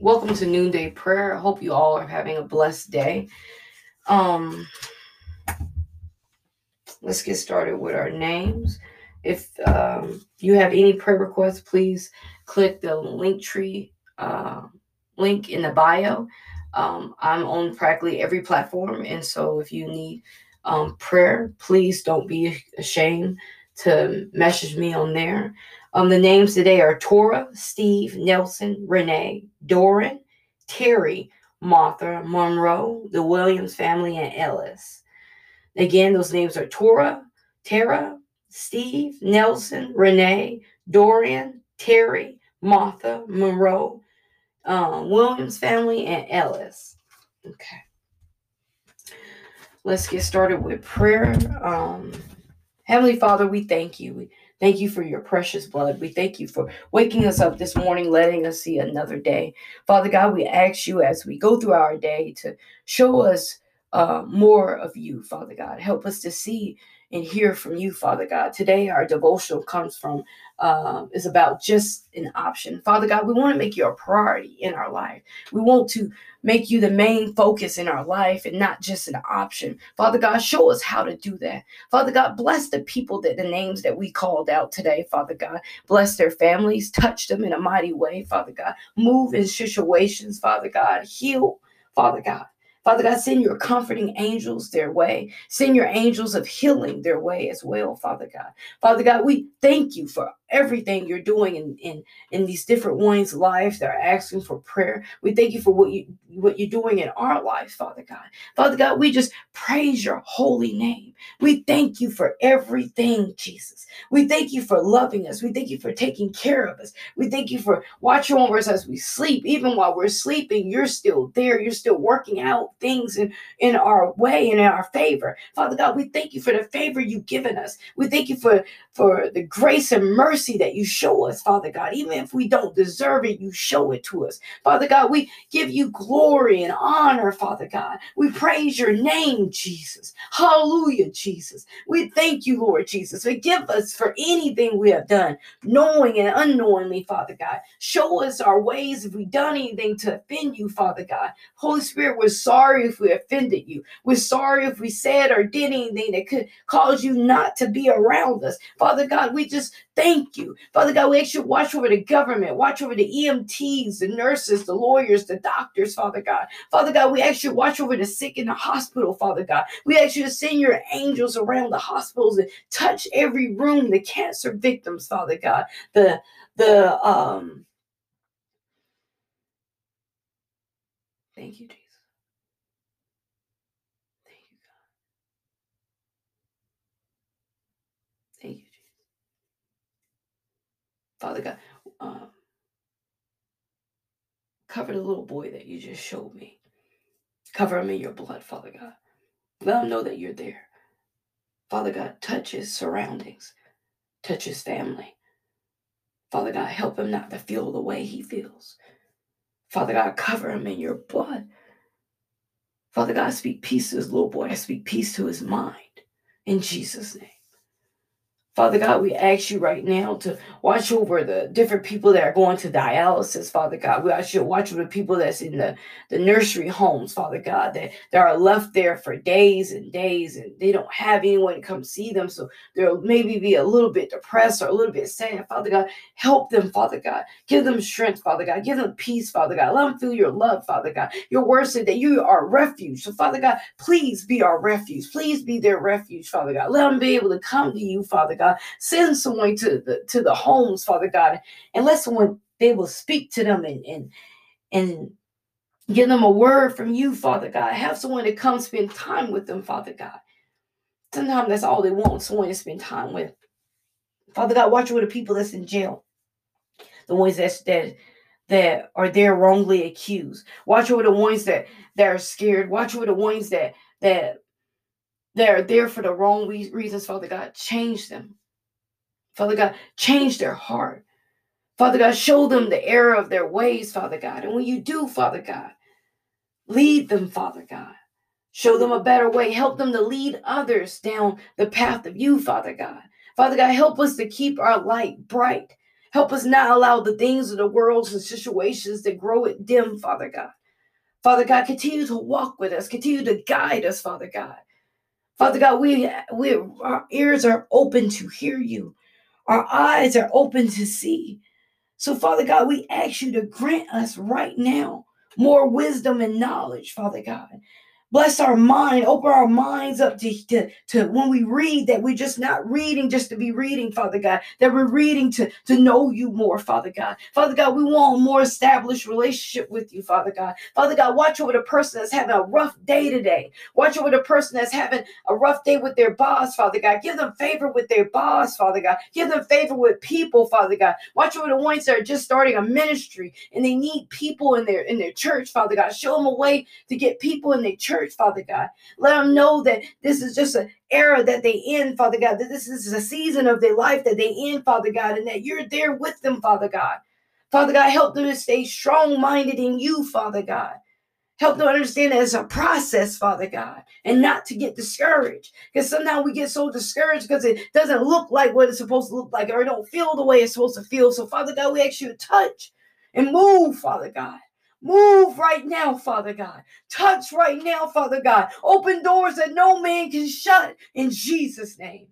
welcome to Noonday Prayer. I hope you all are having a blessed day. Um, let's get started with our names. If um, you have any prayer requests, please click the Linktree uh, link in the bio. Um, I'm on practically every platform, and so if you need um, prayer, please don't be ashamed to message me on there. Um, the names today are Tora, Steve, Nelson, Renee, Doran, Terry, Martha, Monroe, the Williams family, and Ellis. Again, those names are Tora, Tara, Steve, Nelson, Renee, Dorian, Terry, Martha, Monroe, um, Williams family, and Ellis. Okay. Let's get started with prayer. Um, Heavenly Father, we thank you. Thank you for your precious blood. We thank you for waking us up this morning, letting us see another day. Father God, we ask you as we go through our day to show us uh, more of you, Father God. Help us to see and hear from you, Father God. Today, our devotional comes from, uh, is about just an option. Father God, we want to make you a priority in our life. We want to make you the main focus in our life and not just an option. Father God, show us how to do that. Father God, bless the people that the names that we called out today, Father God. Bless their families, touch them in a mighty way, Father God. Move in situations, Father God. Heal, Father God. Father God, send your comforting angels their way. Send your angels of healing their way as well, Father God. Father God, we thank you for everything you're doing in, in, in these different ones' lives that are asking for prayer. We thank you for what you what you're doing in our lives, Father God. Father God, we just praise your holy name. We thank you for everything, Jesus. We thank you for loving us. We thank you for taking care of us. We thank you for watching over us as we sleep. Even while we're sleeping, you're still there. You're still working out things in, in our way and in our favor. Father God, we thank you for the favor you've given us. We thank you for, for the grace and mercy that you show us, Father God. Even if we don't deserve it, you show it to us. Father God, we give you glory and honor, Father God. We praise your name, Jesus. Hallelujah, Jesus. We thank you, Lord Jesus. Forgive us for anything we have done, knowing and unknowingly, Father God. Show us our ways if we've done anything to offend you, Father God. Holy Spirit, we're sorry if we offended you. We're sorry if we said or did anything that could cause you not to be around us. Father God, we just thank you. Father God, we ask you watch over the government, watch over the EMTs, the nurses, the lawyers, the doctors, Father God. Father God, we ask you watch over the sick in the hospital, Father God. We ask you to send your angels around the hospitals and touch every room, the cancer victims, Father God, the the um thank you, Jesus. Thank you, God. Thank you. Father God, um, cover the little boy that you just showed me. Cover him in your blood, Father God. Let him know that you're there. Father God, touch his surroundings, touch his family. Father God, help him not to feel the way he feels. Father God, cover him in your blood. Father God, speak peace to his little boy. I speak peace to his mind. In Jesus' name. Father God, we ask you right now to watch over the different people that are going to dialysis, Father God. We ask you to watch over the people that's in the, the nursery homes, Father God, that, that are left there for days and days and they don't have anyone to come see them. So they'll maybe be a little bit depressed or a little bit sad. Father God, help them, Father God. Give them strength, Father God. Give them peace, Father God. Let them feel your love, Father God. Your word said that you are refuge. So, Father God, please be our refuge. Please be their refuge, Father God. Let them be able to come to you, Father God. Send someone to the to the homes, Father God, and let someone they will speak to them and and and give them a word from you, Father God. Have someone to come spend time with them, Father God. Sometimes that's all they want, someone to spend time with. Father God, watch over the people that's in jail, the ones that's that that are there wrongly accused. Watch over the ones that that are scared. Watch over the ones that that that are there for the wrong reasons, Father God. Change them. Father God, change their heart. Father God, show them the error of their ways, Father God. And when you do, Father God, lead them, Father God. Show them a better way. Help them to lead others down the path of you, Father God. Father God, help us to keep our light bright. Help us not allow the things of the world and situations that grow it dim, Father God. Father God, continue to walk with us, continue to guide us, Father God. Father God, we, we our ears are open to hear you. Our eyes are open to see. So, Father God, we ask you to grant us right now more wisdom and knowledge, Father God. Bless our mind, open our minds up to, to, to when we read that we're just not reading just to be reading, Father God, that we're reading to, to know you more, Father God. Father God, we want a more established relationship with you, Father God. Father God, watch over the person that's having a rough day today. Watch over the person that's having a rough day with their boss, Father God. Give them favor with their boss, Father God. Give them favor with people, Father God. Watch over the ones that are just starting a ministry and they need people in their in their church, Father God. Show them a way to get people in their church church, Father God. Let them know that this is just an era that they in, Father God, that this is a season of their life that they in, Father God, and that you're there with them, Father God. Father God, help them to stay strong minded in you, Father God. Help them understand that it's a process, Father God, and not to get discouraged. Because sometimes we get so discouraged because it doesn't look like what it's supposed to look like or it don't feel the way it's supposed to feel. So, Father God, we ask you to touch and move, Father God. Move right now, Father God. Touch right now, Father God. Open doors that no man can shut in Jesus' name.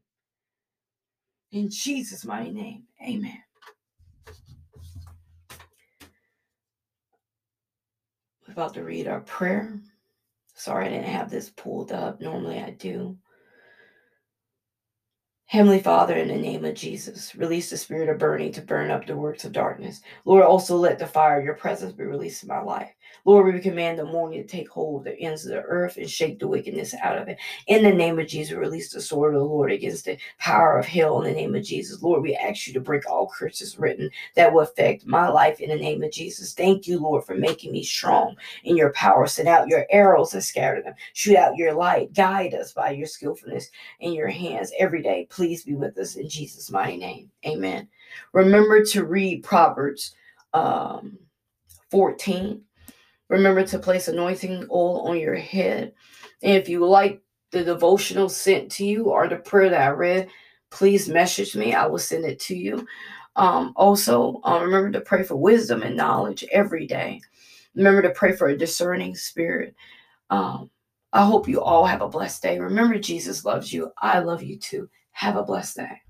In Jesus' mighty name. Amen. We're about to read our prayer. Sorry I didn't have this pulled up. Normally I do. Heavenly Father, in the name of Jesus, release the spirit of burning to burn up the works of darkness. Lord, also let the fire of your presence be released in my life. Lord, we command the morning to take hold of the ends of the earth and shake the wickedness out of it. In the name of Jesus, release the sword of the Lord against the power of hell in the name of Jesus. Lord, we ask you to break all curses written that will affect my life in the name of Jesus. Thank you, Lord, for making me strong in your power. Send out your arrows and scatter them. Shoot out your light. Guide us by your skillfulness in your hands every day. Please be with us in Jesus' mighty name. Amen. Remember to read Proverbs um, 14 Remember to place anointing oil on your head. And if you like the devotional sent to you or the prayer that I read, please message me. I will send it to you. Um, also, um, remember to pray for wisdom and knowledge every day. Remember to pray for a discerning spirit. Um, I hope you all have a blessed day. Remember, Jesus loves you. I love you too. Have a blessed day.